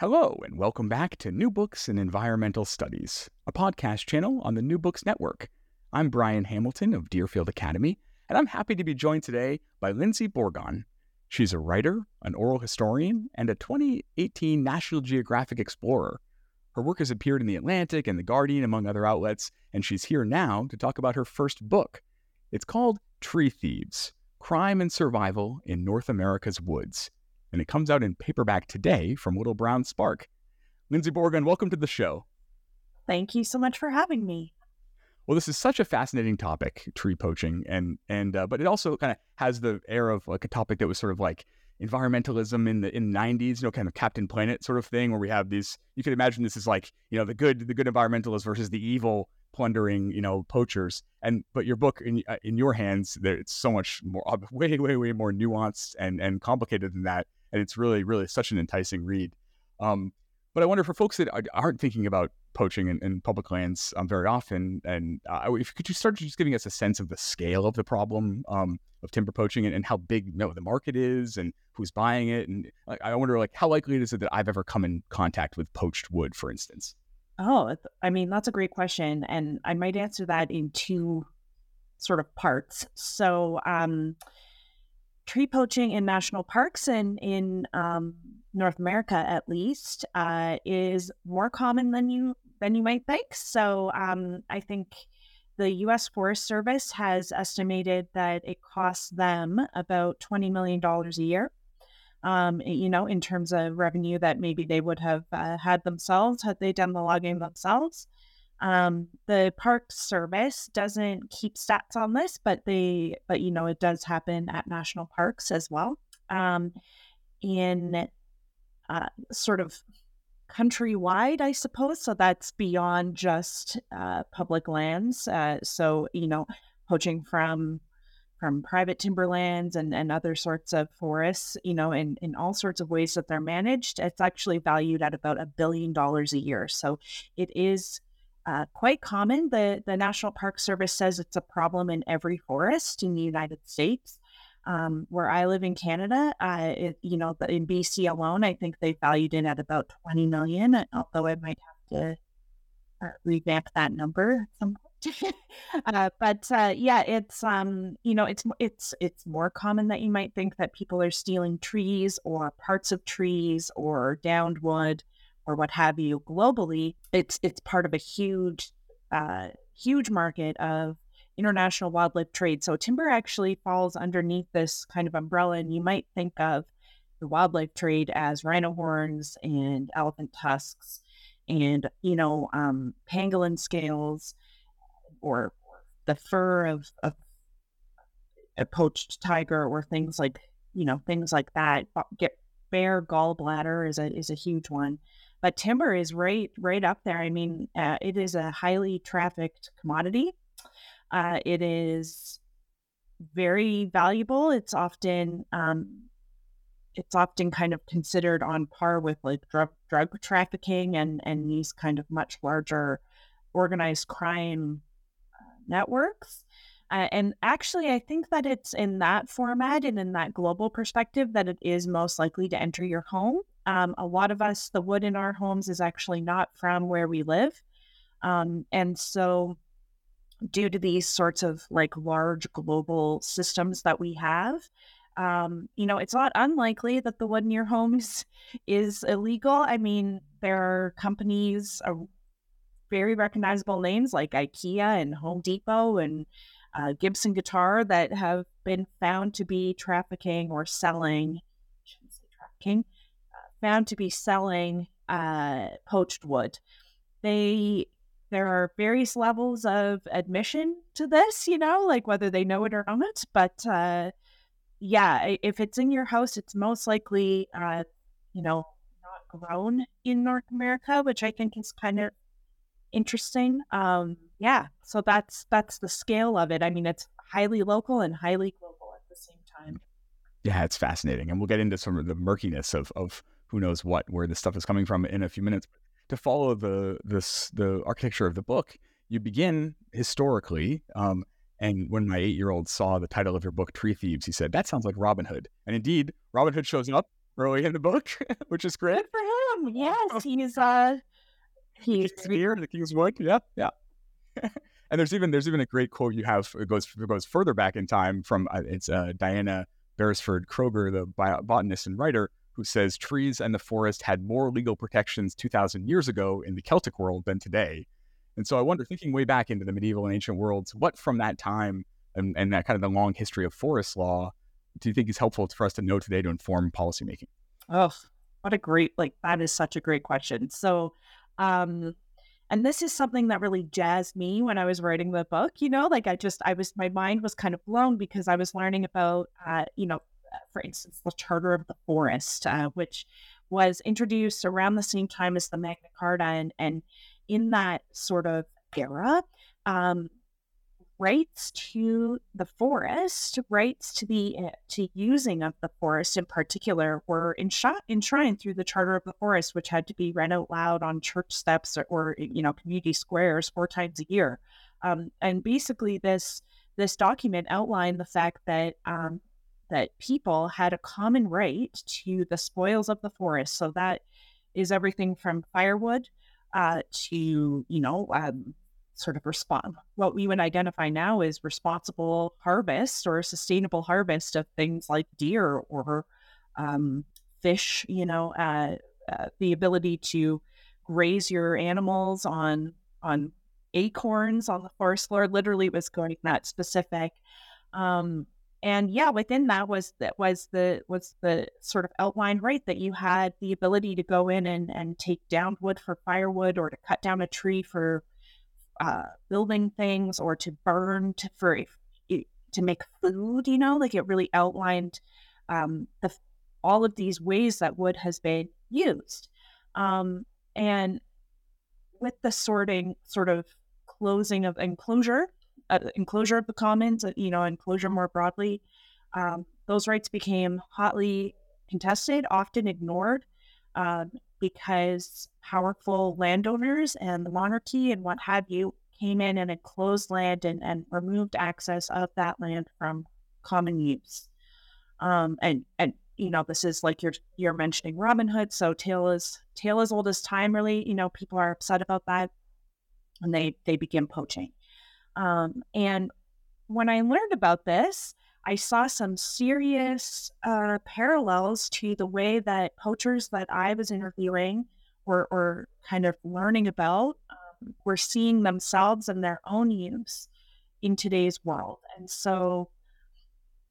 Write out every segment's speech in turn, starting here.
Hello, and welcome back to New Books in Environmental Studies, a podcast channel on the New Books Network. I'm Brian Hamilton of Deerfield Academy, and I'm happy to be joined today by Lyndsie Bourgon. She's a writer, an oral historian, and a 2018 National Geographic Explorer. Her work has appeared in The Atlantic and The Guardian, among other outlets, and she's here now to talk about her first book. It's called Tree Thieves Crime and Survival in North America's Woods and it comes out in paperback today from Little Brown Spark. Lyndsie Bourgon, welcome to the show. Thank you so much for having me. Well, this is such a fascinating topic, tree poaching, and and uh, but it also kind of has the air of like a topic that was sort of like environmentalism in the in the 90s, you know, kind of Captain Planet sort of thing, where we have these. You could imagine this is like you know the good the good environmentalists versus the evil plundering you know poachers. And but your book in uh, in your hands, there it's so much more way way way more nuanced and and complicated than that and it's really really such an enticing read. Um, but I wonder for folks that aren't thinking about poaching in, in public lands um, very often, and uh, if could you start just giving us a sense of the scale of the problem um, of timber poaching and, and how big you know, the market is and who's buying it, and like, I wonder like how likely is it that I've ever come in contact with poached wood, for instance? Oh, I mean that's a great question, and I might answer that in two sort of parts. So. Um, tree poaching in national parks and in um, North America, at least, uh, is more common than you than you might think. So um, I think the U.S. Forest Service has estimated that it costs them about twenty million dollars a year. Um, you know, in terms of revenue that maybe they would have uh, had themselves had they done the logging themselves. Um, the Park Service doesn't keep stats on this, but they, but you know, it does happen at national parks as well. Um, in uh, sort of countrywide, I suppose. So that's beyond just uh, public lands. Uh, so you know, poaching from from private timberlands and, and other sorts of forests, you know, in, in all sorts of ways that they're managed, it's actually valued at about a billion dollars a year. So it is uh, quite common. The, the National Park Service says it's a problem in every forest in the United States. Um, where I live in Canada, uh, it, you know, in BC alone, I think they valued it at about 20 million, although I might have to uh, revamp that number uh, but uh, yeah, it's um, you know, it's it's it's more common that you might think that people are stealing trees or parts of trees or downed wood or what have you globally, it's it's part of a huge uh, huge market of international wildlife trade. So timber actually falls underneath this kind of umbrella, and you might think of the wildlife trade as rhino horns and elephant tusks, and you know um, pangolin scales, or, the fur of, of a poached tiger, or things like you know things like that. Get bear gallbladder is a is a huge one but timber is right right up there. I mean, uh, it is a highly trafficked commodity. Uh, it is very valuable. It's often um, it's often kind of considered on par with like drug drug trafficking and and these kind of much larger organized crime networks. Uh, and actually, I think that it's in that format and in that global perspective that it is most likely to enter your home. Um, a lot of us, the wood in our homes is actually not from where we live. Um, and so, due to these sorts of like large global systems that we have, um, you know, it's not unlikely that the wood in your homes is illegal. I mean, there are companies, uh, very recognizable names like IKEA and Home Depot and uh, Gibson Guitar that have been found to be trafficking or selling, trafficking, found to be selling uh, poached wood. They there are various levels of admission to this, you know, like whether they know it or not. But uh, yeah, if it's in your house, it's most likely uh, you know, not grown in North America, which I think is kind of interesting. Um, yeah, so that's that's the scale of it. I mean, it's highly local and highly global at the same time. Yeah, it's fascinating, and we'll get into some of the murkiness of of who knows what where this stuff is coming from in a few minutes. To follow the this the architecture of the book, you begin historically. Um, and when my eight year old saw the title of your book, Tree Thieves, he said, That sounds like Robin Hood. And indeed, Robin Hood shows up early in the book, which is great. Good for him. Yes, he's uh he's here, the King's Wood. Yeah, yeah. and there's even there's even a great quote you have. It goes it goes further back in time from uh, it's uh, Diana Beresford-Kroeger, the botanist and writer, who says trees and the forest had more legal protections 2,000 years ago in the Celtic world than today. And so I wonder, thinking way back into the medieval and ancient worlds, what from that time and, and that kind of the long history of forest law do you think is helpful for us to know today to inform policymaking? Oh, what a great, like, that is such a great question. So, um, and this is something that really jazzed me when I was writing the book, you know, like I just, I was, my mind was kind of blown because I was learning about, uh, you know, for instance, the Charter of the Forest, uh, which was introduced around the same time as the Magna Carta. And, and in that sort of era, um, rights to the forest, rights to the uh, to using of the forest in particular, were enshot, enshrined through the Charter of the Forest, which had to be read out loud on church steps or, or you know community squares four times a year. Um, and basically, this this document outlined the fact that um, that people had a common right to the spoils of the forest. So that is everything from firewood uh, to you know um, sort of respond what we would identify now is responsible harvest or sustainable harvest of things like deer or um, fish. You know, uh, uh, the ability to graze your animals on on acorns on the forest floor. Literally, was going that specific. Um, and yeah within that was that was the was the sort of outline right that you had the ability to go in and and take down wood for firewood or to cut down a tree for uh, building things or to burn to, for to make food you know? Like it really outlined um, the all of these ways that wood has been used. Um, and with the sorting sort of closing of enclosure uh, enclosure of the commons, uh, you know, enclosure more broadly, um, those rights became hotly contested, often ignored, um, because powerful landowners and the monarchy and what have you came in and enclosed land and, and removed access of that land from common use. Um, and and you know this is like you're you're mentioning Robin Hood, so tale is tale as old as time. Really, you know people are upset about that, and they they begin poaching. Um, and when I learned about this, I saw some serious uh, parallels to the way that poachers that I was interviewing were, were kind of learning about um, were seeing themselves and their own use in today's world. And so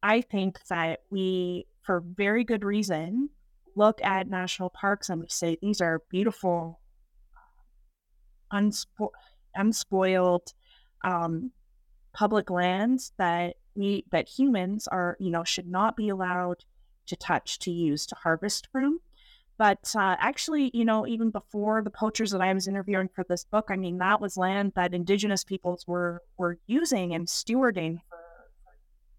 I think that we, for very good reason, look at national parks and we say these are beautiful, unspo- unspoiled, um, public lands that we that humans are you know should not be allowed to touch to use to harvest from. But uh, actually you know even before the poachers that i was interviewing for this book i mean that was land that indigenous peoples were were using and stewarding for,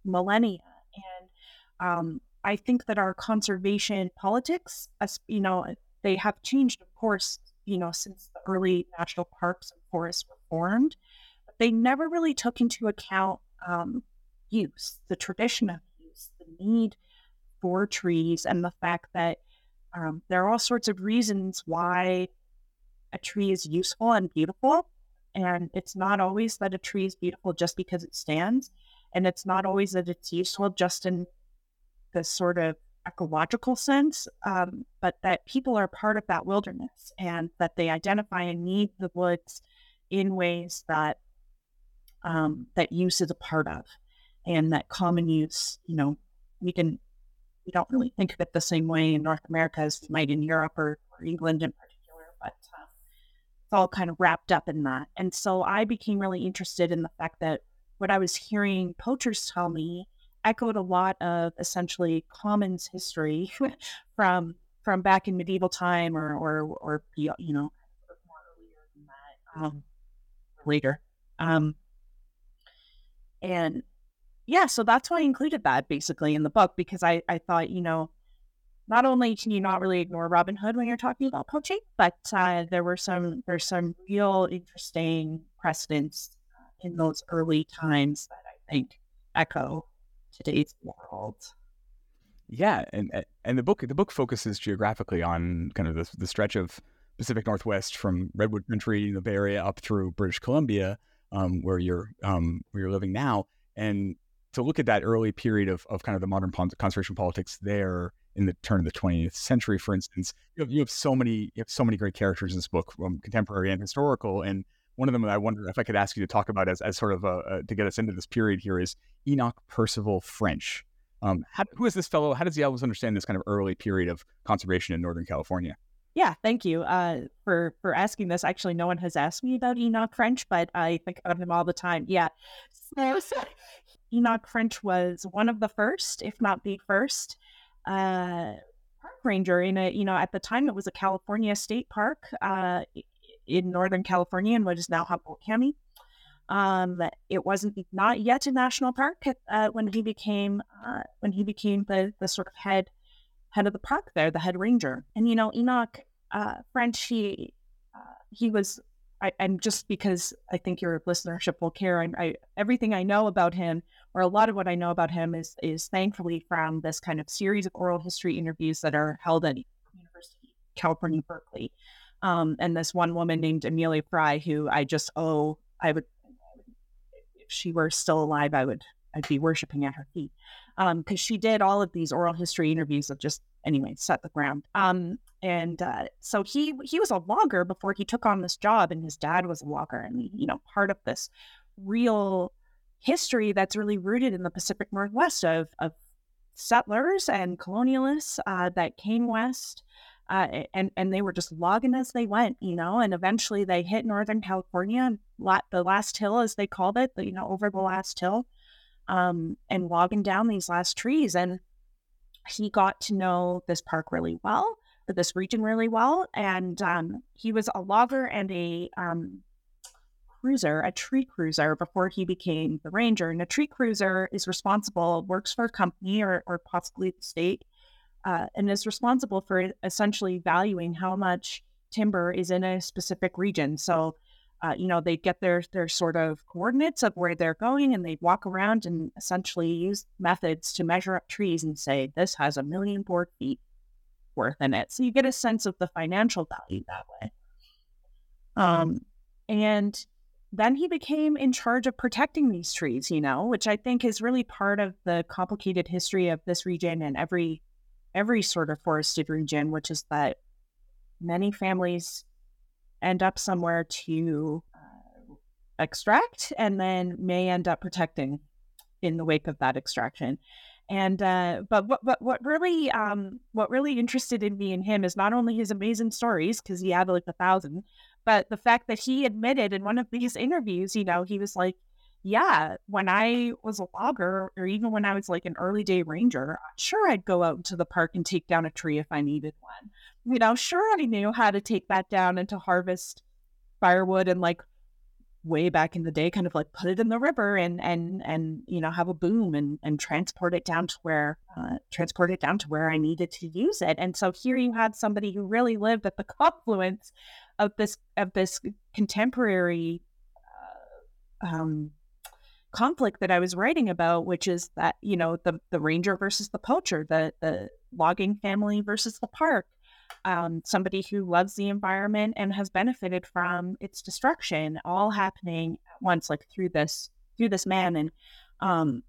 millennia. And um, i think that our conservation politics as you know they have changed of course you know since the early national parks and forests were formed they never really took into account um, use, the tradition of use, the need for trees, and the fact that um, there are all sorts of reasons why a tree is useful and beautiful. And it's not always that a tree is beautiful just because it stands. And it's not always that it's useful just in the sort of ecological sense, um, but that people are part of that wilderness and that they identify and need the woods in ways that um, that use is a part of, and that common use. You know, we can we don't really think of it the same way in North America as we might in Europe or, or England in particular, but uh, it's all kind of wrapped up in that. And so I became really interested in the fact that what I was hearing poachers tell me echoed a lot of essentially commons history from from back in medieval time or or or you know um, later um, and yeah so that's why i included that basically in the book because i i thought you know not only can you not really ignore robin hood when you're talking about poaching but uh, there were some there's some real interesting precedents in those early times that i think echo today's world. Yeah, and and the book the book focuses geographically on kind of the, the stretch of Pacific Northwest from Redwood Country, the Bay Area, up through British Columbia, um, where you're um, where you're living now, and to look at that early period of, of kind of the modern conservation politics there in the turn of the 20th century, for instance, you have, you have so many you have so many great characters in this book, um, contemporary and historical, and one of them that I wonder if I could ask you to talk about as, as sort of a, to get us into this period here is Enoch Percival French. Um, how, who is this fellow? How does he always understand this kind of early period of conservation in Northern California? Yeah, thank you uh, for for asking this. Actually, no one has asked me about Enoch French, but I think about him all the time. Yeah, so, so Enoch French was one of the first, if not the first, uh, park ranger in a you know at the time it was a California state park uh, in Northern California in what is now Humboldt County. Um, it wasn't not yet a national park uh, when he became uh, when he became the the sort of head head of the park there, the head ranger. And you know, Enoch uh, French, he uh, he was. I, and just because I think your listenership will care, I, I, everything I know about him, or a lot of what I know about him, is is thankfully from this kind of series of oral history interviews that are held at University California, Berkeley. Um, and this one woman named Amelia Fry, who I just owe, I would if she were still alive, I would I'd be worshiping at her feet because um, she did all of these oral history interviews of just anyway set the ground. Um, and uh, so he he was a logger before he took on this job, and his dad was a logger, and you know part of this real history that's really rooted in the Pacific Northwest of of settlers and colonialists uh, that came west uh, and and they were just logging as they went, you know. And eventually they hit Northern California, the last hill, as they called it, you know, over the last hill, um, and logging down these last trees. And he got to know this park really well, or this region really well. And um, he was a logger and a um, cruiser, a tree cruiser, before he became the ranger. And a tree cruiser is responsible, works for a company or, or possibly the state uh, and is responsible for essentially valuing how much timber is in a specific region. So, uh, you know, they get their their sort of coordinates of where they're going, and they walk around and essentially use methods to measure up trees and say this has a million board feet worth in it. So you get a sense of the financial value that way. Um, and then he became in charge of protecting these trees, you know, which I think is really part of the complicated history of this region and every every sort of forested region, which is that many families end up somewhere to uh, extract and then may end up protecting in the wake of that extraction. And uh, but what but what really um, what really interested in me in him is not only his amazing stories because he had like a thousand, but the fact that he admitted in one of these interviews, you know, he was like, yeah, when I was a logger, or even when I was like an early day ranger, sure, I'd go out into the park and take down a tree if I needed one. You know, sure, I knew how to take that down and to harvest firewood and like way back in the day, kind of like put it in the river and and and you know have a boom and and transport it down to where uh, transport it down to where I needed to use it. And so here you had somebody who really lived at the confluence of this of this contemporary. Uh, um, conflict that I was writing about, which is that, you know, the, the ranger versus the poacher, the, the logging family versus the park, um, somebody who loves the environment and has benefited from its destruction, all happening at once, like through this, through this man. And um,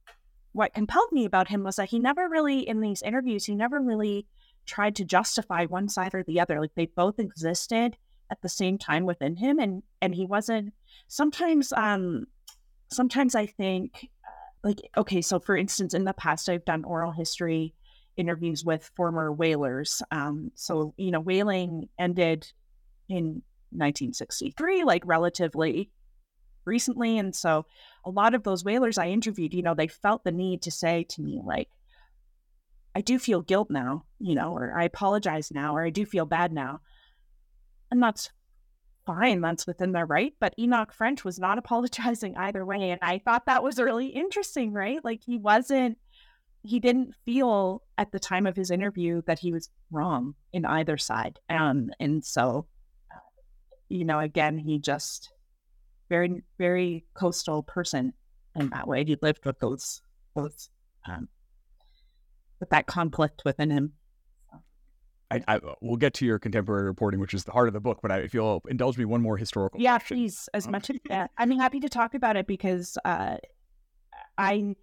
what compelled me about him was that he never really, in these interviews, he never really tried to justify one side or the other. Like they both existed at the same time within him. And, and he wasn't, sometimes, um, sometimes I think, uh, like, okay, so for instance, in the past, I've done oral history interviews with former whalers. Um, so, you know, whaling ended in 1963, like relatively recently. And so a lot of those whalers I interviewed, you know, they felt the need to say to me, like, I do feel guilt now, you know, or I apologize now, or I do feel bad now. And that's fine. That's within their right. But Enoch French was not apologizing either way. And I thought that was really interesting, right? Like he wasn't, he didn't feel at the time of his interview that he was wrong in either side. Um, and so, you know, again, he just very, very coastal person in that way. He lived with those, those, um, with that conflict within him. I, I we'll get to your contemporary reporting, which is the heart of the book. But I, if you'll indulge me one more historical, yeah, question. please, as um, much as yeah, I'm happy to talk about it because uh, I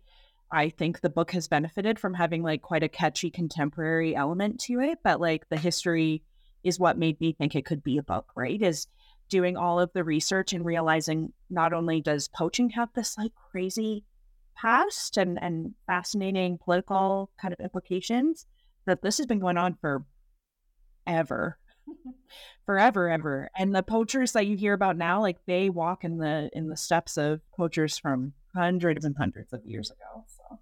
I think the book has benefited from having like quite a catchy contemporary element to it, but like the history is what made me think it could be a book. Right? Is doing all of the research and realizing not only does poaching have this like crazy past and and fascinating political kind of implications that this has been going on for ever forever ever and the poachers that you hear about now like they walk in the in the steps of poachers from hundreds and hundreds of years ago so.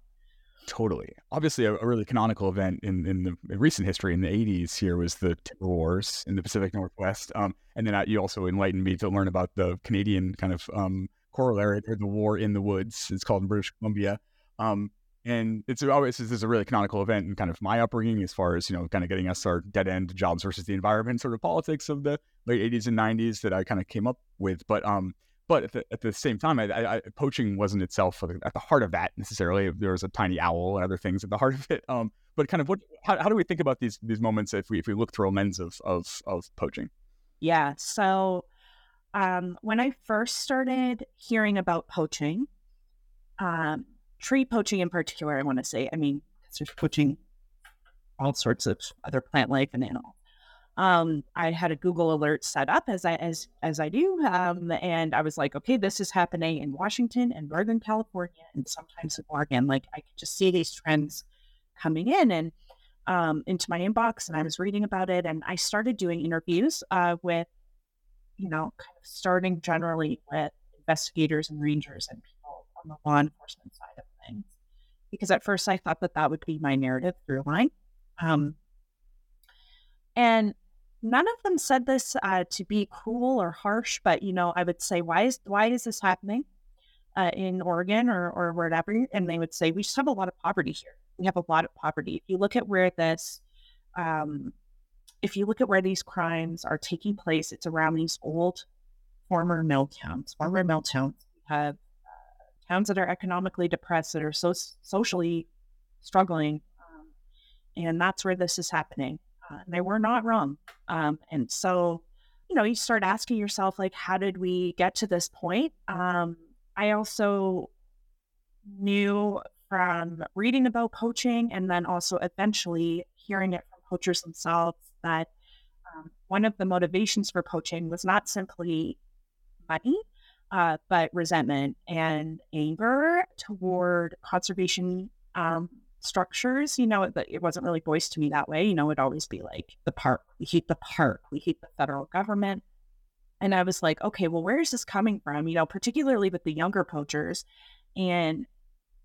Totally. Obviously a, a really canonical event in in the in recent history in the 80s here was the timber wars in the pacific northwest um, and then you also enlightened me to learn about the canadian kind of um, corollary to the war in the woods. It's called in british columbia um, and it's always this is a really canonical event in kind of my upbringing as far as you know kind of getting us our dead end jobs versus the environment sort of politics of the late 80s and 90s that i kind of came up with but um but at the, at the same time I, I, poaching wasn't itself at the heart of that necessarily there was a tiny owl and other things at the heart of it um but kind of what how, how do we think about these these moments if we if we look through a lens of of of poaching yeah so um when i first started hearing about poaching um tree poaching in particular, I want to say, I mean, there's poaching all sorts of other plant life and animals. Um, I had a Google alert set up as I as as I do, um, and I was like, okay, this is happening in Washington and Northern California, and sometimes in Oregon. Like I could just see these trends coming in and um, into my inbox, and I was reading about it, and I started doing interviews uh, with, you know, kind of starting generally with investigators and rangers and people on the law enforcement side of things because at first I thought that that would be my narrative through line. Um, and none of them said this uh, to be cruel or harsh, but you know, I would say, why is why is this happening uh, in Oregon or or wherever? And they would say, we just have a lot of poverty here. We have a lot of poverty. If you look at where this, um, if you look at where these crimes are taking place, it's around these old former mill towns. Former mill towns have towns that are economically depressed, that are so socially struggling. Um, and that's where this is happening. Uh, they were not wrong. Um, and so, you know, you start asking yourself, like, how did we get to this point? Um, I also knew from reading about poaching and then also eventually hearing it from poachers themselves that um, one of the motivations for poaching was not simply money, uh, but resentment and anger toward conservation um, structures. You know, it, it wasn't really voiced to me that way. You know, it'd always be like the park. We hate the park. We hate the federal government. And I was like, okay, well, where is this coming from? You know, particularly with the younger poachers, and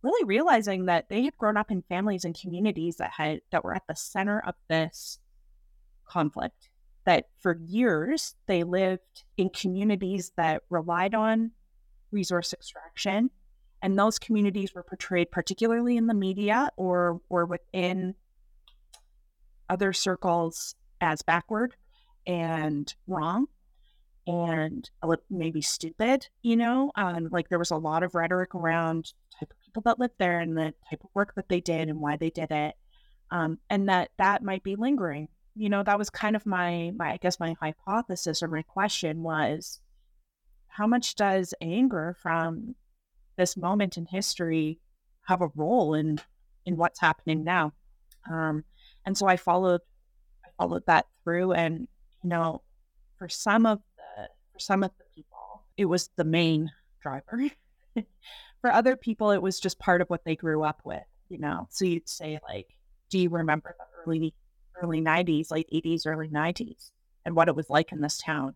really realizing that they had grown up in families and communities that had that were at the center of this conflict that for years they lived in communities that relied on resource extraction. And those communities were portrayed particularly in the media or, or within other circles as backward and wrong and maybe stupid, you know? Um, like there was a lot of rhetoric around type of people that lived there and the type of work that they did and why they did it. Um, and that that might be lingering you know, that was kind of my, my, I guess my hypothesis or my question was how much does anger from this moment in history have a role in, in what's happening now? Um, and so I followed, I followed that through and, you know, for some of the, for some of the people, it was the main driver. for other people, it was just part of what they grew up with, you know? So you'd say like, do you remember the early early 90s, late 80s, early 90s, and what it was like in this town.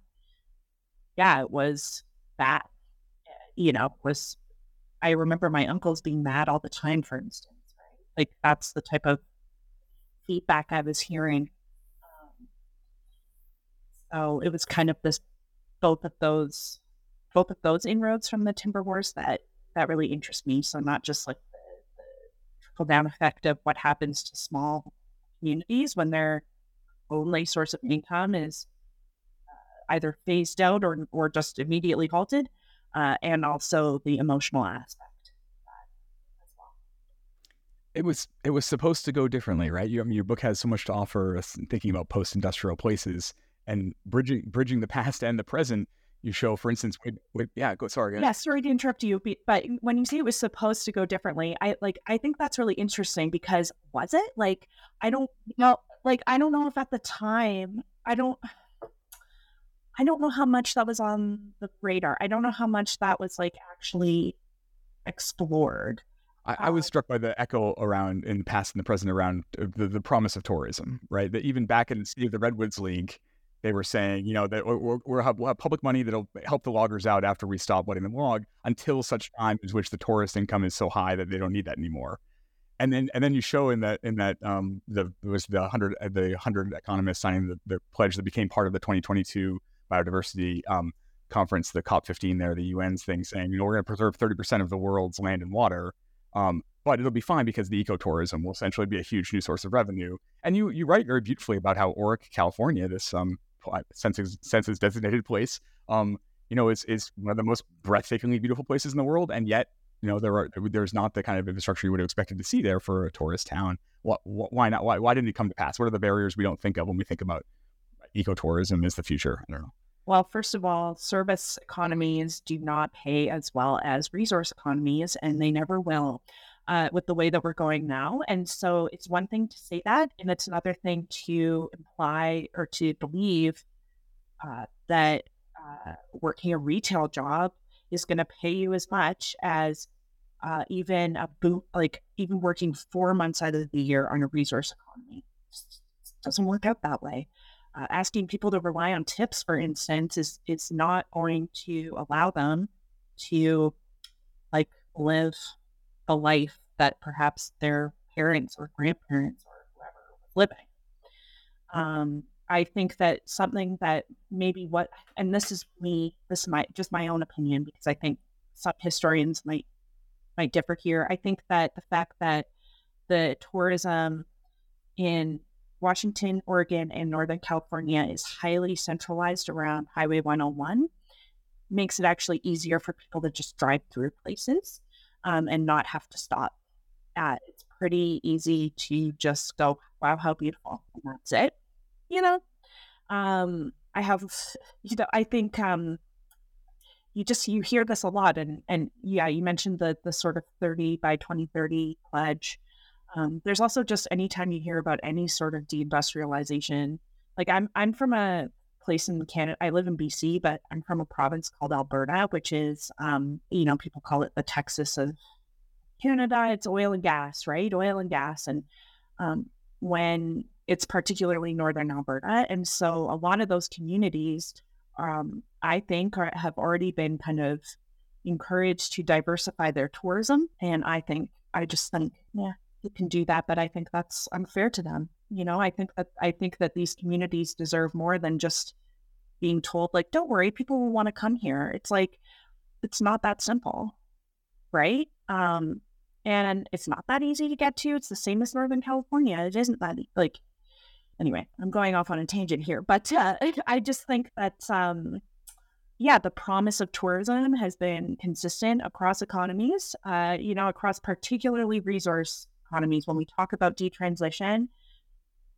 Yeah, it was bad. You know, was I remember my uncles being mad all the time, for instance, right? Like that's the type of feedback I was hearing. Um, so it was kind of this both of those both of those inroads from the timber wars that that really interest me. So not just like the, the trickle down effect of what happens to small communities when their only source of income is uh, either phased out or or just immediately halted, uh, and also the emotional aspect. It was it was supposed to go differently, right? You, I mean, your book has so much to offer us thinking about post-industrial places and bridging bridging the past and the present you show, for instance, wait, wait, yeah, go. Sorry, yeah, sorry to interrupt you, but when you say it was supposed to go differently, I like I think that's really interesting because was it like I don't know, like I don't know if at the time I don't. I don't know how much that was on the radar. I don't know how much that was like actually explored. I, I, was uh struck by the echo around in the past and the present around uh, the, the promise of tourism, right? That even back in the, the Redwoods League, they were saying, you know, that we're, we're have, we'll have public money that'll help the loggers out after we stop letting them log until such time as which the tourist income is so high that they don't need that anymore. And then and then you show in that in that um the was the hundred uh, the hundred economists signing the, the pledge that became part of the 2022 biodiversity um, conference, the COP15 there, the UN's thing saying, you know, we're going to preserve 30% of the world's land and water. Um, but it'll be fine because the ecotourism will essentially be a huge new source of revenue. And you you write very beautifully about how Orick, California, this um, census census designated place, um, you know, is is one of the most breathtakingly beautiful places in the world, and yet you know there are there's not the kind of infrastructure you would have expected to see there for a tourist town. What, what why not? Why why didn't it come to pass? What are the barriers we don't think of when we think about ecotourism is the future? I don't know. Well, first of all, service economies do not pay as well as resource economies, and they never will uh, with the way that we're going now. And so it's one thing to say that, and it's another thing to imply or to believe uh, that uh, working a retail job is going to pay you as much as uh, even a boot, like even working four months out of the year on a resource economy. It doesn't work out that way. Uh, asking people to rely on tips, for instance, is is not going to allow them to like live a life that perhaps their parents or grandparents or whoever was living. Um, I think that something that maybe what, and this is me, this is my just my own opinion because I think some historians might might differ here. I think that the fact that the tourism in Washington, Oregon, and Northern California is highly centralized around Highway 101 makes it actually easier for people to just drive through places um, and not have to stop at. It's pretty easy to just go, wow, how beautiful. And that's it. You know? Um, I have, you know, I think um, you just, you hear this a lot. And, and yeah, you mentioned the, the sort of 30 by 2030 pledge. Um, there's also just anytime you hear about any sort of deindustrialization, like I'm, I'm from a place in Canada. I live in BC, but I'm from a province called Alberta, which is, um, you know, people call it the Texas of Canada. It's oil and gas, right? Oil and gas, and um, when it's particularly northern Alberta, and so a lot of those communities, um, I think, are, have already been kind of encouraged to diversify their tourism, and I think I just think, yeah, can do that, but I think that's unfair to them you know? I think that i think that these communities deserve more than just being told like don't worry people will want to come here. It's like it's not that simple right? Um and it's not that easy to get to. It's the same as northern california. It isn't that like anyway i'm going off on a tangent here but uh, i just think that um yeah the promise of tourism has been consistent across economies uh you know across particularly resource economies when we talk about detransition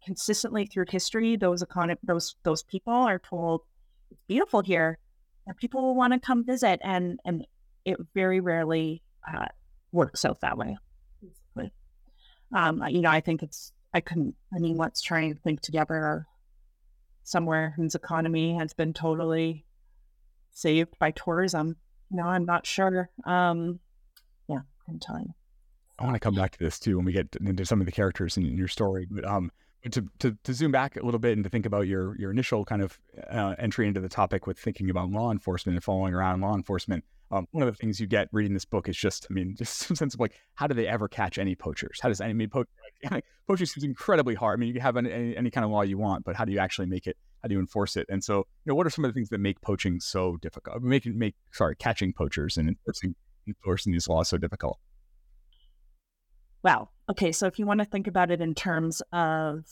consistently through history, those econ- those those people are told it's beautiful here, and people will want to come visit, and and it very rarely uh, works out that way. Um, you know, I think it's I couldn't. I mean, let's try and think together somewhere whose economy has been totally saved by tourism. No, I'm not sure. Um, yeah, I'm telling you. I want to come back to this too when we get into some of the characters in, in your story. But um, to, to, to zoom back a little bit and to think about your your initial kind of uh, entry into the topic with thinking about law enforcement and following around law enforcement, um, one of the things you get reading this book is just, I mean, just some sense of like, how do they ever catch any poachers? How does any poach? poaching seems incredibly hard. I mean, you can have any, any kind of law you want, but how do you actually make it? How do you enforce it? And so, you know, what are some of the things that make poaching so difficult? Making make sorry, catching poachers and enforcing enforcing these laws so difficult? Well, okay. So if you want to think about it in terms of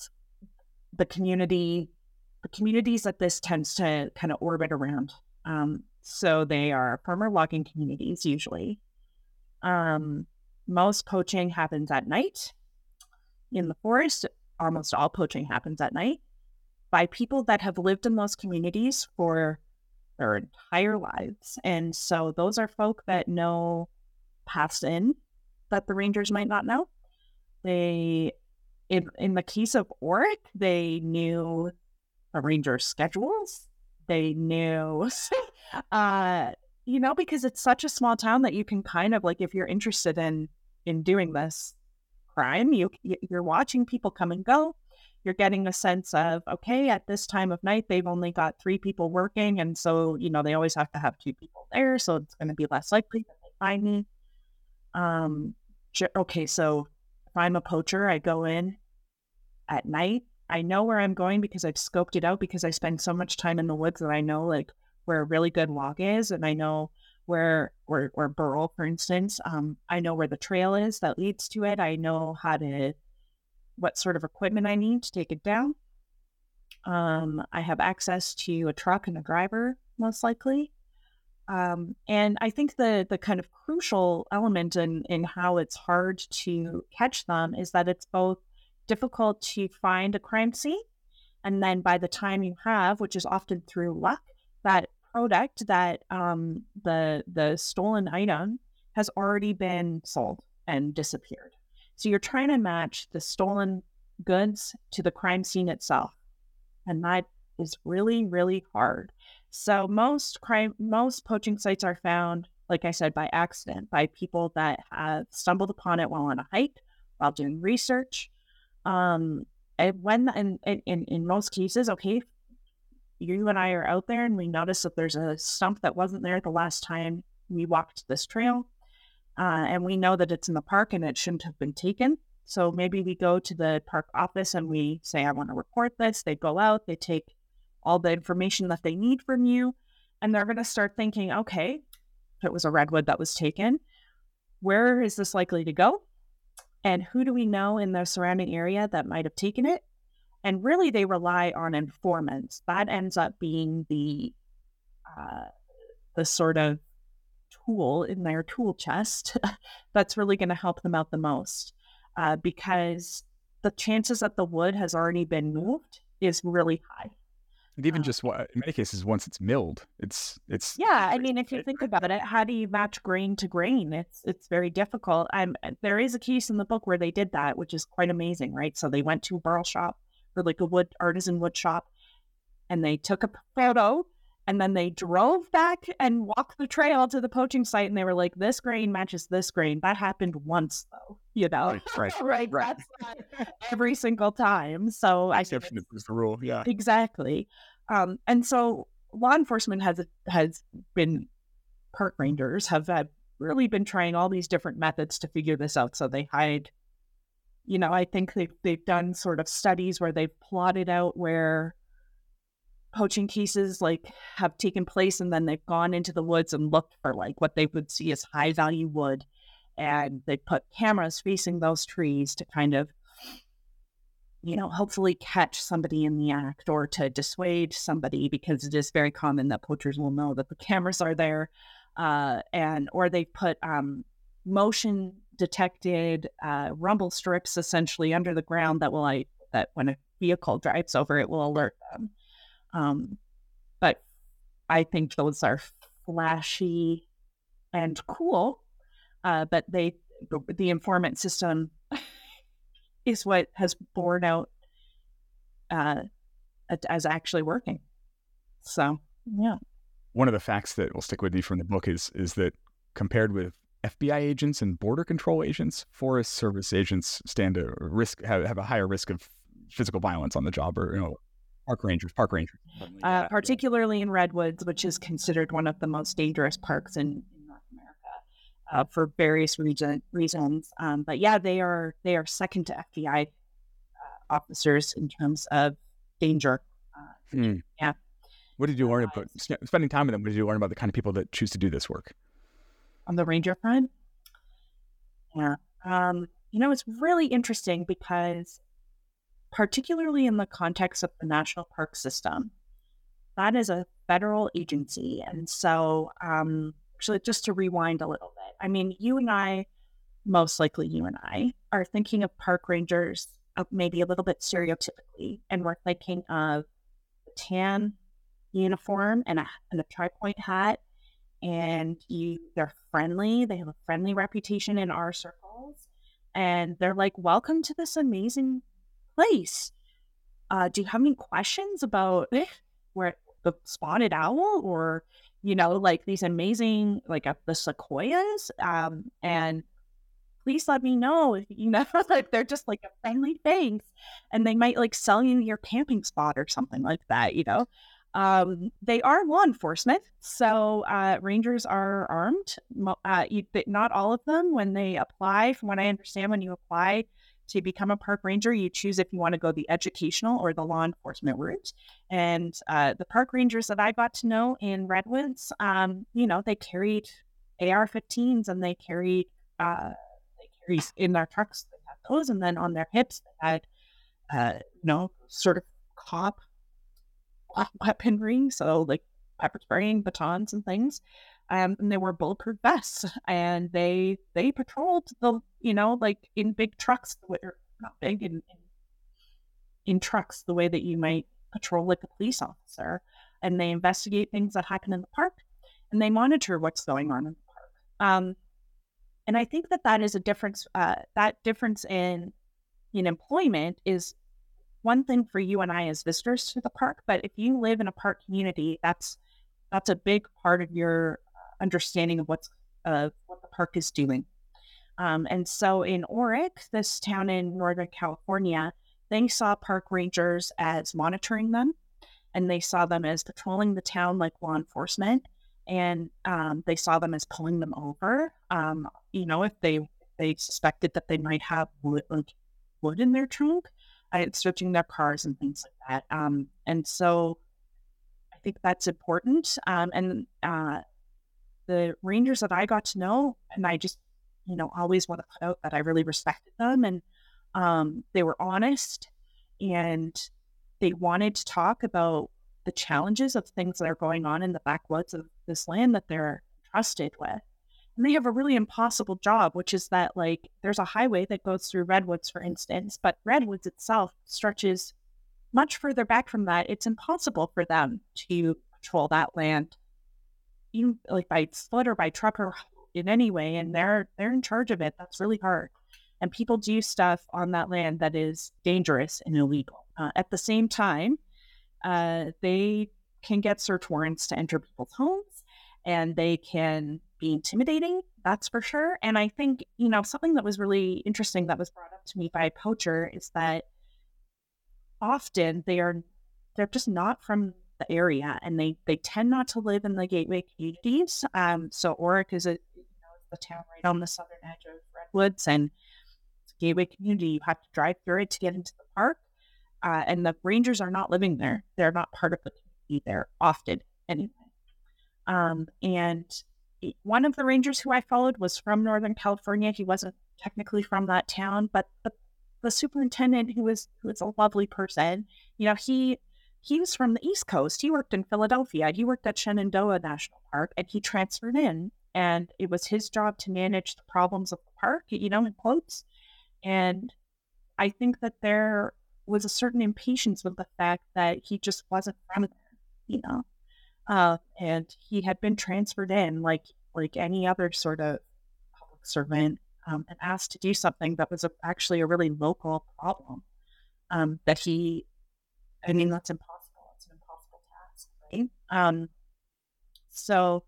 the community, the communities that this tends to kind of orbit around. Um, so they are farmer logging communities usually. Um, most poaching happens at night. In the forest, almost all poaching happens at night by people that have lived in those communities for their entire lives. And so those are folk that know paths in that the rangers might not know. They in in the case of Orick, they knew the ranger schedules. They knew uh you know, because it's such a small town that you can kind of like if you're interested in in doing this crime, you you're watching people come and go. You're getting a sense of okay, at this time of night they've only got three people working, and so you know they always have to have two people there, so it's going to be less likely that they find me. Um, okay, so if I'm a poacher, I go in at night. I know where I'm going because I've scoped it out because I spend so much time in the woods that I know like where a really good walk is, and I know where where where Burl, for instance. Um, I know where the trail is that leads to it. I know how to what sort of equipment I need to take it down. Um, I have access to a truck and a driver, most likely. Um, and I think the the kind of crucial element in in how it's hard to catch them is that it's both difficult to find a crime scene, and then by the time you have, which is often through luck, that product that um, the the stolen item has already been sold and disappeared. So you're trying to match the stolen goods to the crime scene itself, and that is really really hard. So most crime most poaching sites are found, like I said, by accident by people that have stumbled upon it while on a hike, while doing research. Um, and when and in, in most cases, okay, you and I are out there and we notice that there's a stump that wasn't there the last time we walked this trail. Uh, and we know that it's in the park and it shouldn't have been taken. So maybe we go to the park office and we say, I want to report this. They go out, they take all the information that they need from you, and they're going to start thinking, okay, if it was a redwood that was taken, where is this likely to go? And who do we know in the surrounding area that might have taken it? and really they rely on informants that ends up being the uh, the sort of tool in their tool chest that's really going to help them out the most uh, because the chances that the wood has already been moved is really high and even um, just in many cases once it's milled it's it's yeah i mean if you think about it how do you match grain to grain? It's it's very difficult. I'm there is a case in the book where they did that which is quite amazing right? So they went to a burl shop or like a wood artisan wood shop and they took a photo and then they drove back and walked the trail to the poaching site and they were like this grain matches this grain. That happened once though you know? Right right, right, right. that's every single time so exception is the rule yeah. Exactly. Um, and so law enforcement has has been park rangers have uh, really been trying all these different methods to figure this out so they hide you know, I think they've, they've done sort of studies where they've plotted out where poaching cases like have taken place and then they've gone into the woods and looked for like what they would see as high value wood and they put cameras facing those trees to kind of you know hopefully catch somebody in the act or to dissuade somebody because it is very common that poachers will know that the cameras are there uh, and or they put um, motion detected uh, rumble strips essentially under the ground that will like that when a vehicle drives over it will alert them. Um, but I think those are flashy and cool. Uh, but they the informant system is what has borne out uh, as actually working. So yeah. One of the facts that will stick with me from the book is is that compared with FBI agents and border control agents, Forest Service agents stand a risk have, have a higher risk of physical violence on the job, or you know, park rangers, park rangers, uh, particularly in redwoods, which is considered one of the most dangerous parks in, in North America. uh, for various reason, reasons. Um, but yeah, they are they are second to FBI uh, officers in terms of danger. Uh, Hmm. Yeah. What did you learn about spending time with them? What did you learn about the kind of people that choose to do this work? on the ranger front. Yeah. Um, you know, it's really interesting because, particularly in the context of the national park system, that is a federal agency. And so, um, actually, just to rewind a little bit, I mean, you and I, most likely you and I, are thinking of park rangers uh, maybe a little bit stereotypically, and we're thinking of a tan uniform and a, and a tri point hat and you they're friendly they have a friendly reputation in our circles and they're like welcome to this amazing place uh do you have any questions about eh, where the spotted owl or you know like these amazing like uh, the sequoias um and please let me know if you know like they're just like a friendly face and they might like sell you your camping spot or something like that you know um, they are law enforcement, so uh, rangers are armed. Uh, you, but not all of them. When they apply, from what I understand, when you apply to become a park ranger, you choose if you want to go the educational or the law enforcement route. And uh, the park rangers that I got to know in Redwoods, um, you know, they carried AR-15s and they carried uh, they carried in their trucks. They had those, and then on their hips they had, uh, you know, sort of cop weaponry, so like pepper spraying, batons, and things. Um, and they were bulletproof vests, and they they patrolled the you know like in big trucks, not big in, in in trucks, the way that you might patrol like a police officer, and they investigate things that happen in the park, and they monitor what's going on in the park. Um, and I think that that is a difference. Uh, that difference in in employment is one thing for you and I as visitors to the park, but if you live in a park community, that's that's a big part of your understanding of what's what the park is doing. Um, and so in Orick, this town in Northern California, they saw park rangers as monitoring them, and they saw them as patrolling the town like law enforcement, and um, they saw them as pulling them over. Um, you know, if they they suspected that they might have wood, like wood in their trunk, and searching their cars and things like that. Um, and so I think that's important. Um, and uh, the Rangers that I got to know, and I just, you know, always want to put out that I really respected them and um, they were honest and they wanted to talk about the challenges of things that are going on in the backwoods of this land that they're trusted with. And they have a really impossible job, which is that like there's a highway that goes through Redwoods, for instance, but Redwoods itself stretches much further back from that. It's impossible for them to patrol that land, even like by foot or by truck or in any way. And they're they're in charge of it. That's really hard. And people do stuff on that land that is dangerous and illegal. Uh, at the same time, uh, they can get search warrants to enter people's homes, and they can be intimidating, that's for sure. And I think, you know, something that was really interesting that was brought up to me by a poacher is that often they are they're just not from the area and they they tend not to live in the gateway communities. Um so Orick is a you know, the town right on the southern edge of Redwoods and it's a gateway community. You have to drive through it to get into the park. Uh, and the rangers are not living there. They're not part of the community there often anyway. Um, and one of the rangers who I followed was from Northern California. He wasn't technically from that town, but the, the superintendent, who was who was a lovely person, you know, he he was from the East Coast. He worked in Philadelphia. He worked at Shenandoah National Park, and he transferred in, and it was his job to manage the problems of the park, you know, in quotes. And I think that there was a certain impatience with the fact that he just wasn't from there, you know uh, and he had been transferred in like like any other sort of public servant um, and asked to do something that was a, actually a really local problem um, that he i mean that's impossible it's an impossible task right um, so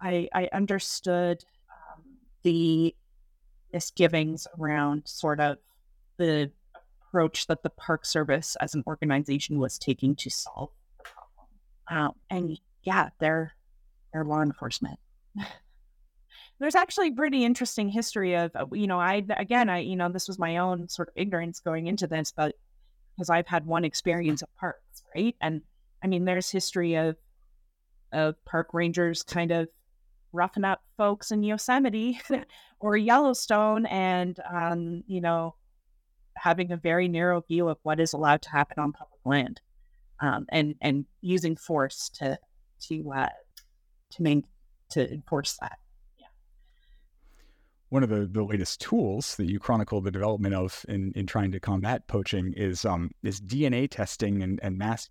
i i understood um, the misgivings around sort of the approach that the park service as an organization was taking to solve the problem. um, and yeah, they're they're law enforcement. there's actually pretty interesting history of you know I again I you know this was my own sort of ignorance going into this, but because I've had one experience of parks, right? And I mean, there's history of of park rangers kind of roughing up folks in Yosemite or Yellowstone, and um, you know, having a very narrow view of what is allowed to happen on public land, um, and and using force to to uh, to main to enforce that. One of the, the latest tools that you chronicle the development of in, in trying to combat poaching is um is DNA testing and, and mass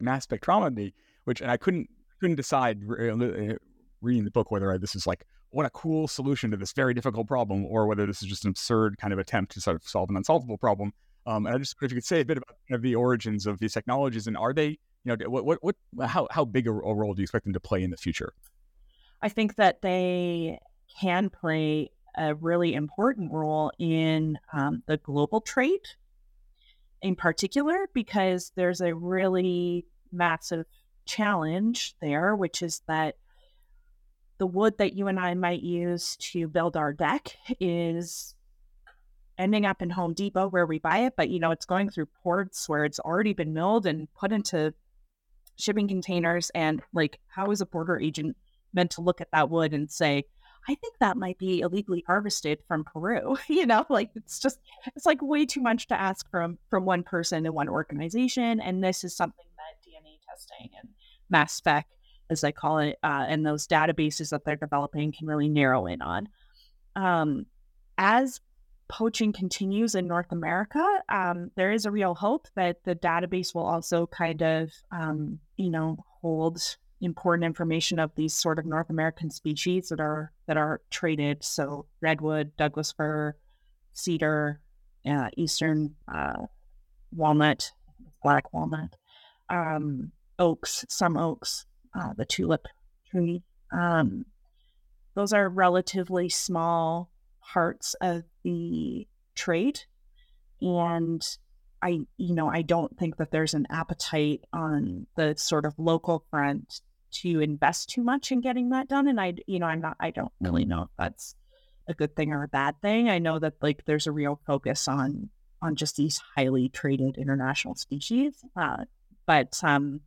mass spectrometry, which and I couldn't couldn't decide uh, reading the book whether this is like what a cool solution to this very difficult problem or whether this is just an absurd kind of attempt to sort of solve an unsolvable problem. Um, and I just if you could say a bit about kind of the origins of these technologies and are they you know what what, what how how big a, a role do you expect them to play in the future? I think that they can play a really important role in um, the global trade in particular because there's a really massive challenge there, which is that the wood that you and I might use to build our deck is ending up in Home Depot where we buy it, but you know, it's going through ports where it's already been milled and put into shipping containers. And like, how is a border agent meant to look at that wood and say, I think that might be illegally harvested from Peru. you know, like it's just it's like way too much to ask from from one person and one organization. And this is something that DNA testing and mass spec, as I call it, uh, and those databases that they're developing can really narrow in on. Um, as poaching continues in North America, um, there is a real hope that the database will also kind of, um, you know, hold important information of these sort of North American species that are that are traded. So redwood, Douglas fir, cedar, uh, eastern uh, walnut, black walnut, um, oaks, some oaks, uh, the tulip tree. Um, those are relatively small parts of the trade, and I, you know, I don't think that there's an appetite on the sort of local front to invest too much in getting that done. And I, you know, I'm not, I don't really know if that's a good thing or a bad thing. I know that like there's a real focus on on just these highly traded international species. Uh, but um,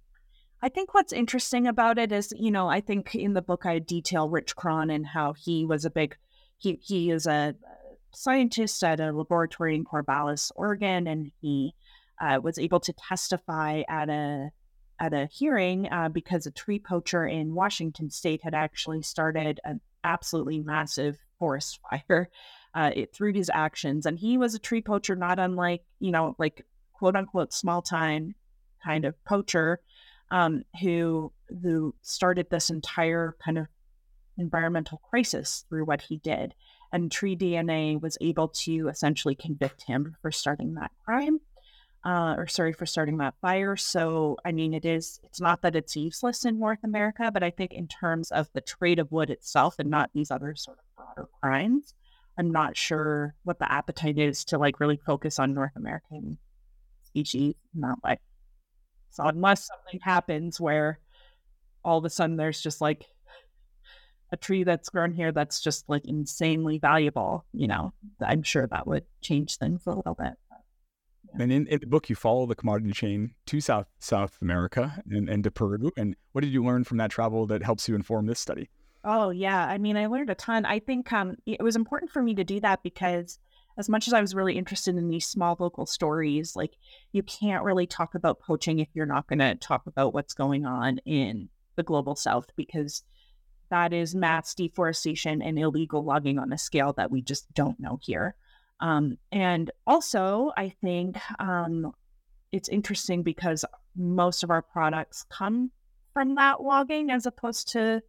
I think what's interesting about it is, you know, I think in the book I detail Rich Cronn and how he was a big, he he is a scientist at a laboratory in Corvallis, Oregon, and he uh, was able to testify at a at a hearing uh, because a tree poacher in Washington state had actually started an absolutely massive forest fire uh, it, through his actions. And he was a tree poacher, not unlike, you know, like quote unquote small time kind of poacher um, who who started this entire kind of environmental crisis through what he did. And Tree DNA was able to essentially convict him for starting that crime uh, or sorry for starting that fire. So, I mean, it is, it's not that it's useless in North America, but I think in terms of the trade of wood itself and not these other sort of broader crimes, I'm not sure what the appetite is to like really focus on North American species that way. So, unless something happens where all of a sudden there's just like a tree that's grown here that's just like insanely valuable, you know, I'm sure that would change things a little bit. And in, in, the book, you follow the commodity chain to South South America and, and to Peru. And what did you learn from that travel that helps you inform this study? Oh yeah, I mean, I learned a ton. I think um, it was important for me to do that because, as much as I was really interested in these small local stories, like you can't really talk about poaching if you're not going to talk about what's going on in the global South because that is mass deforestation and illegal logging on a scale that we just don't know here. Um, and also, I think um, it's interesting because most of our products come from that logging as opposed to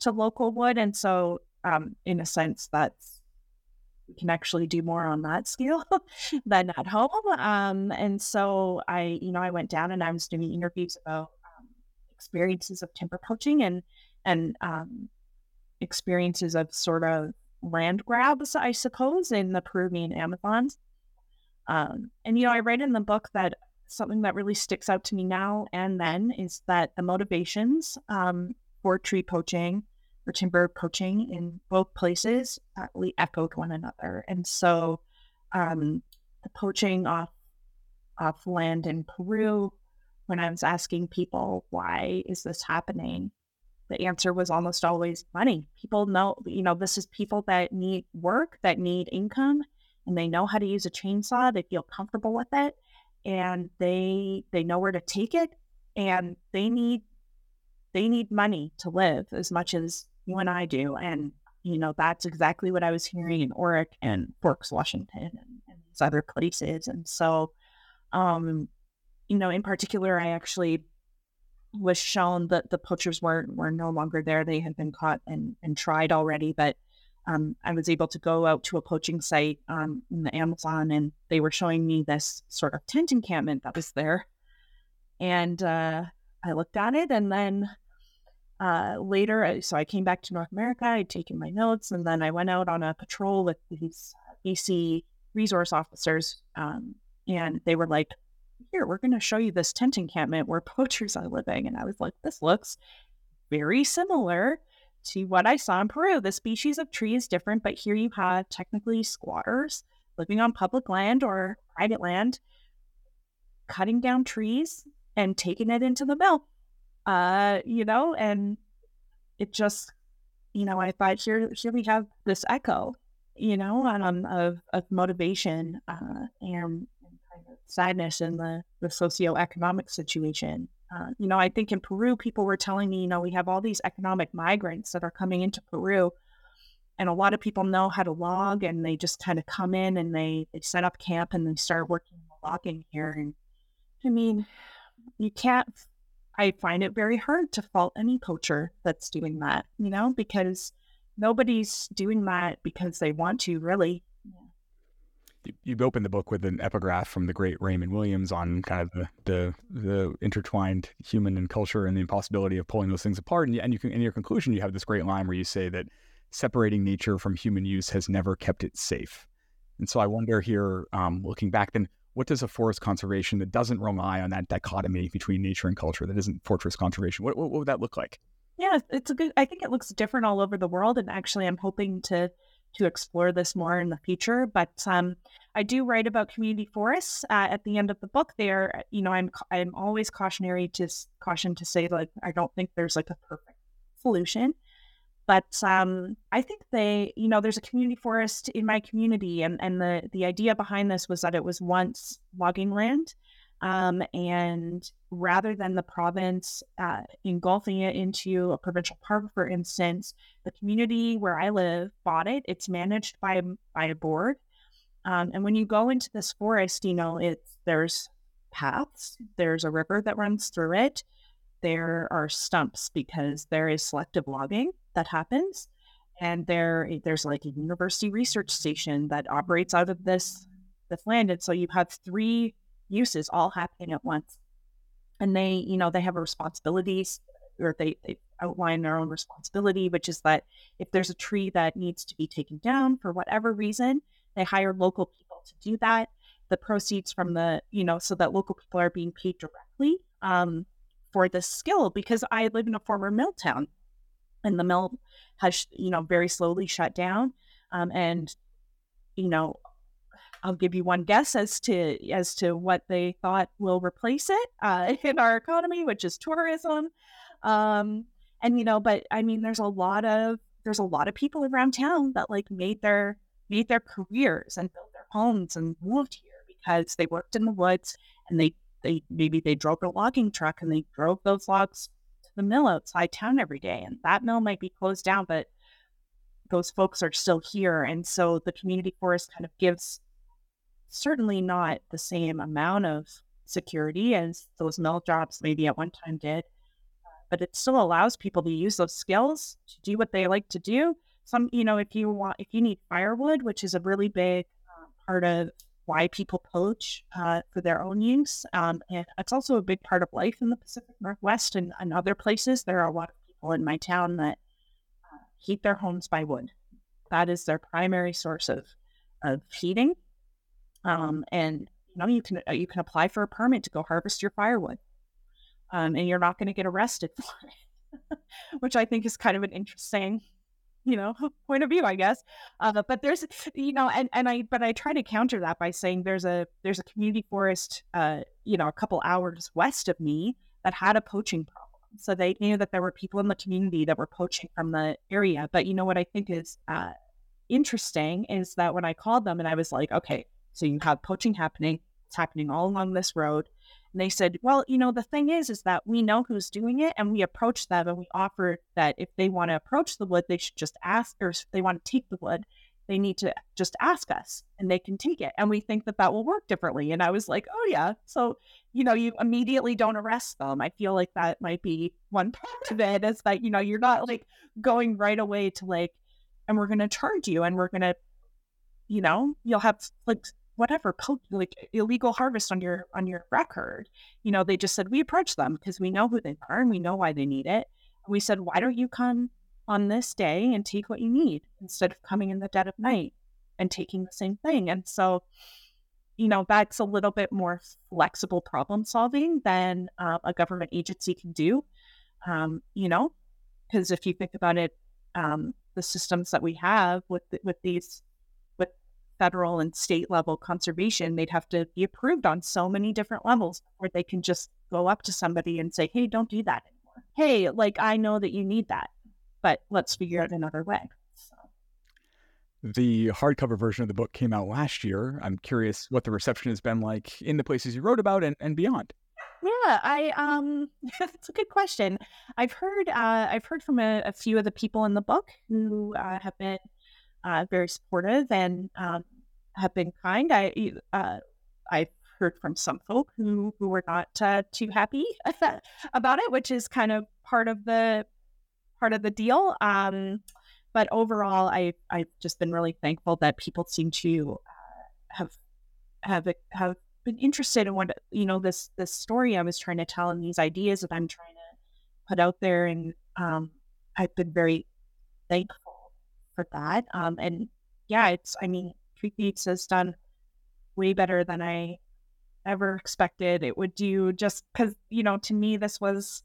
to local wood, and so um, in a sense, that's we can actually do more on that scale than at home. Um, and so I, you know, I went down and I was doing interviews about um, experiences of timber poaching and and um, experiences of sort of land grabs, I suppose, in the Peruvian Amazons. Um, and, you know, I write in the book that something that really sticks out to me now and then is that the motivations um, for tree poaching or timber poaching in both places we echoed one another. And so um, the poaching off off land in Peru, when I was asking people why is this happening, the answer was almost always money. People know, you know, this is people that need work, that need income, and they know how to use a chainsaw. They feel comfortable with it, and they they know where to take it, and they need they need money to live as much as you and I do. And you know, that's exactly what I was hearing in Orick and Forks, Washington, and, and these other places. And so, um, you know, in particular, I actually was shown that the poachers were were no longer there. They had been caught and, and tried already, but um, I was able to go out to a poaching site um, in the Amazon, and they were showing me this sort of tent encampment that was there. And uh, I looked at it, and then uh, later, so I came back to North America. I'd taken my notes, and then I went out on a patrol with these BC resource officers, um, and they were like, here, we're going to show you this tent encampment where poachers are living. And I was like, this looks very similar to what I saw in Peru. The species of tree is different, but here you have technically squatters living on public land or private land, cutting down trees and taking it into the mill. Uh, you know, and it just, you know, I thought here, here we have this echo, you know, um, of of motivation uh, and sadness in the, the socioeconomic situation. Uh, you know, I think in Peru, people were telling me, you know, we have all these economic migrants that are coming into Peru, and a lot of people know how to log, and they just kind of come in and they they set up camp and they start working logging here. And I mean, you can't. I find it very hard to fault any poacher that's doing that, you know, because nobody's doing that because they want to, really you open the book with an epigraph from the great Raymond Williams on kind of the the, the intertwined human and culture and the impossibility of pulling those things apart. And, and you can, in your conclusion, you have this great line where you say that separating nature from human use has never kept it safe. And so I wonder here, um, looking back, then what does a forest conservation that doesn't rely on that dichotomy between nature and culture, that isn't fortress conservation, what, what, what would that look like? Yeah, it's a good. I think it looks different all over the world, and actually, I'm hoping to to explore this more in the future. But um, I do write about community forests uh, at the end of the book. There, you know, I'm I'm always cautionary to caution to say like I don't think there's like a perfect solution, but um, I think they, you know, there's a community forest in my community, and and the the idea behind this was that it was once logging land. Um, and rather than the province uh, engulfing it into a provincial park, for instance, the community where I live bought it. It's managed by by a board, um, and when you go into this forest, you know it's there's paths, there's a river that runs through it, there are stumps because there is selective logging that happens, and there there's like a university research station that operates out of this this land, and so you have three uses all happening at once. And they, you know, they have a responsibilities or they, they outline their own responsibility, which is that if there's a tree that needs to be taken down for whatever reason, they hire local people to do that. The proceeds from the, you know, so that local people are being paid directly um, for this skill because I live in a former mill town and the mill has, you know, very slowly shut down. Um, and, you know, I'll give you one guess as to as to what they thought will replace it uh, in our economy, which is tourism. Um, and you know, but I mean, there's a lot of there's a lot of people around town that like made their made their careers and built their homes and moved here because they worked in the woods and they they maybe they drove a logging truck and they drove those logs to the mill outside town every day and that mill might be closed down but those folks are still here and so the community forest kind of gives certainly not the same amount of security as those mill jobs maybe at one time did, but it still allows people to use those skills to do what they like to do. Some, you know, if you want, if you need firewood, which is a really big uh, part of why people poach uh, for their own use, um, and it's also a big part of life in the Pacific Northwest and, and other places. There are a lot of people in my town that uh, heat their homes by wood. That is their primary source of of heating um, and you know you can uh, you can apply for a permit to go harvest your firewood, um, and you're not going to get arrested for it. which I think is kind of an interesting you know point of view i guess uh, but there's you know and, and i but i try to counter that by saying there's a there's a community forest uh you know a couple hours west of me that had a poaching problem so they knew that there were people in the community that were poaching from the area but you know what i think is uh interesting is that when i called them and i was like okay so you have poaching happening it's happening all along this road and they said, well, you know, the thing is, is that we know who's doing it and we approach them and we offer that if they want to approach the wood, they should just ask, or if they want to take the wood, they need to just ask us and they can take it. And we think that that will work differently. And I was like, oh, yeah. So, you know, you immediately don't arrest them. I feel like that might be one part of it is that, you know, you're not like going right away to like, and we're going to charge you and we're going to, you know, you'll have like whatever like illegal harvest on your on your record you know they just said we approached them because we know who they are and we know why they need it. We said why don't you come on this day and take what you need instead of coming in the dead of night and taking the same thing? And so you know that's a little bit more flexible problem solving than uh, a government agency can do um, you know? Because if you think about it um, the systems that we have with with these federal and state level conservation, they'd have to be approved on so many different levels where they can just go up to somebody and say, hey, don't do that anymore. Hey, like, I know that you need that, but let's figure out another way. So. The hardcover version of the book came out last year. I'm curious what the reception has been like in the places you wrote about and, and beyond. Yeah, I um, it's a good question. I've heard uh, I've heard from a, a few of the people in the book who uh, have been uh, very supportive and um, have been kind. I uh, I've heard from some folk who who were not uh, too happy about it, which is kind of part of the part of the deal. Um, but overall, I I've just been really thankful that people seem to uh, have have have been interested in what you know this this story I was trying to tell and these ideas that I'm trying to put out there, and um, I've been very thankful for that. Um, and yeah, it's, I mean, Tweak has done way better than I ever expected it would do just because, you know, to me, this was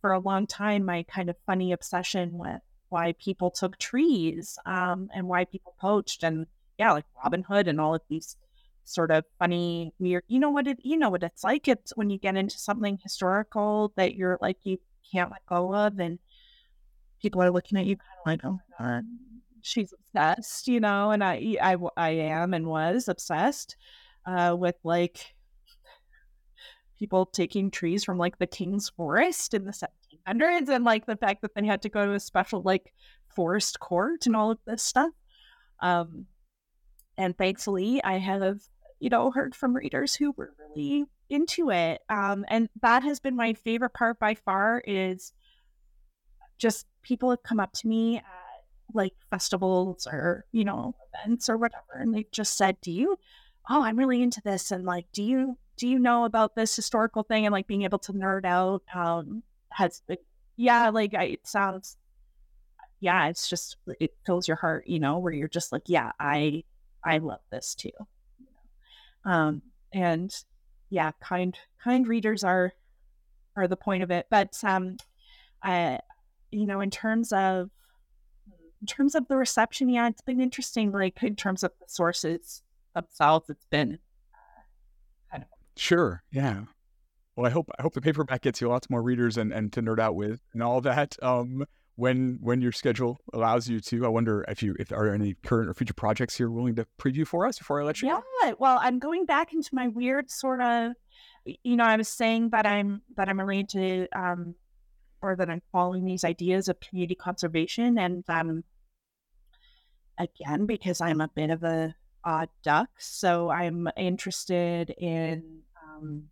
for a long time my kind of funny obsession with why people took trees um, and why people poached and yeah, like Robin Hood and all of these sort of funny, weird. You know what it? You know what it's like. It's when you get into something historical that you're like you can't let go of, and people are looking at you kind of like, oh my god, she's obsessed, you know, and I, I, I am and was obsessed uh, with like people taking trees from like the king's forest in the 1700s and like the fact that they had to go to a special like forest court and all of this stuff. Um, and thankfully, I have, you know, heard from readers who were really into it. Um, and that has been my favorite part by far is just people have come up to me like festivals or you know events or whatever and they just said do you oh i'm really into this and like do you do you know about this historical thing? And like being able to nerd out um has yeah like I, it sounds yeah it's just it fills your heart you know where you're just like yeah i i love this too. Um and yeah kind kind readers are are the point of it but um i you know in terms of in terms of the reception, yeah, it's been interesting. Like in terms of the sources themselves, it's been uh, kind of sure, yeah. Well, I hope I hope the paperback gets you lots more readers and, and to nerd out with and all that. Um, when when your schedule allows you to, I wonder if you if there are any current or future projects you're willing to preview for us before I let you. Yeah, go? well, I'm going back into my weird sort of, you know, I was saying that I'm that I'm arranged to um, or that I'm following these ideas of community conservation and um again because I'm a bit of a odd duck. So I'm interested in um,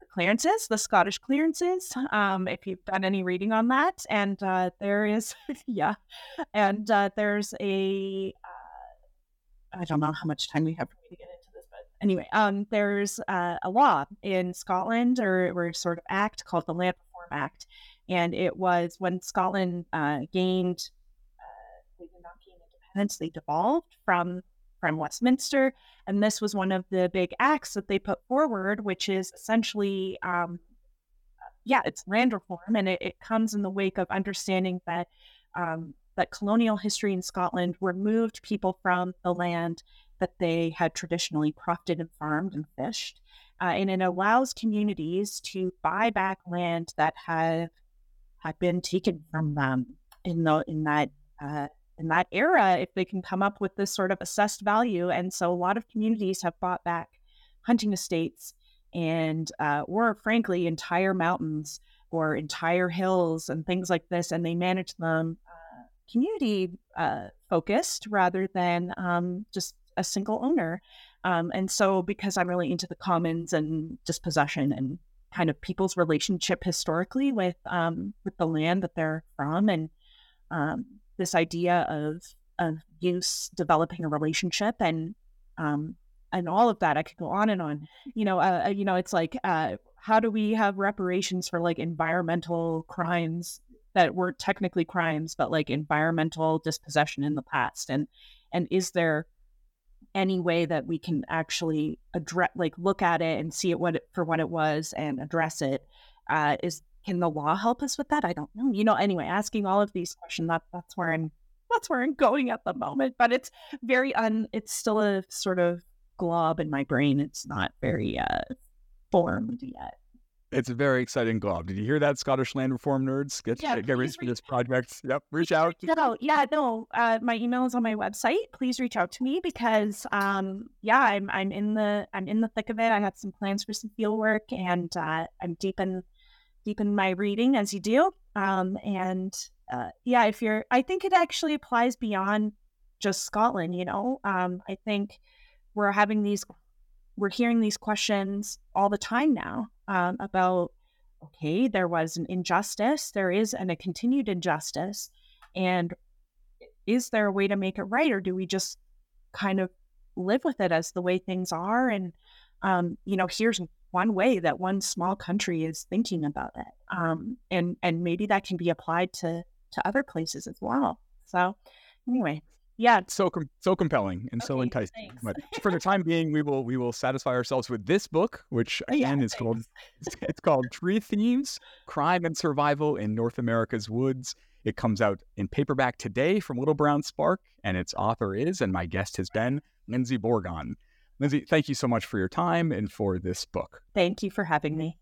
the clearances, the Scottish clearances. Um, if you've done any reading on that, and uh, there is, yeah, and uh, there's a. Uh, I don't know how much time we have for me to get into this, but anyway, um, there's a law in Scotland or, or sort of act called the Land Reform Act, and it was when Scotland uh, gained They devolved from from Westminster, and this was one of the big acts that they put forward, which is essentially, um, yeah, it's land reform, and it, it comes in the wake of understanding that um, that colonial history in Scotland removed people from the land that they had traditionally crofted and farmed and fished, uh, and it allows communities to buy back land that have had been taken from them in the in that uh, in that era if they can come up with this sort of assessed value. And so a lot of communities have bought back hunting estates and uh, or frankly entire mountains or entire hills and things like this, and they manage them uh, community uh, focused rather than um, just a single owner. Um, and so, because I'm really into the commons and dispossession and kind of people's relationship historically with um, with the land that they're from, and um, this idea of of use developing a relationship and um, and all of that. I could go on and on. You know, uh, uh, you know, it's like uh, how do we have reparations for like environmental crimes that weren't technically crimes, but like environmental dispossession in the past, and and is there any way that we can actually address like look at it and see it what it, for what it was and address it uh, is can the law help us with that i don't know you know anyway asking all of these questions that that's where i'm that's where i'm going at the moment but it's very un it's still a sort of glob in my brain it's not very uh formed yet it's a very exciting glob. Did you hear that, Scottish land reform nerds? Get yeah, get ready for this project. Yep, reach out. No, yeah, no. Uh, my email is on my website. Please reach out to me because, um, yeah, I'm I'm in the I'm in the thick of it. I have some plans for some field work, and uh, I'm deep in deep in my reading as you do. Um, and uh, yeah, if you're, I think it actually applies beyond just Scotland. You know, um, I think we're having these we're hearing these questions all the time now um, about okay, there was an injustice, there is and a continued injustice, and is there a way to make it right, or do we just kind of live with it as the way things are? And um, you know, here's one way that one small country is thinking about it, um, and and maybe that can be applied to to other places as well. So, anyway, yeah so com- so compelling and okay, so enticing thanks. but for the time being we will we will satisfy ourselves with this book which again yeah, is thanks. called it's called tree thieves crime and survival in north america's woods it comes out in paperback today from little brown spark and its author is and my guest has been Lyndsie Bourgon Lyndsie thank you so much for your time and for this book. Thank you for having me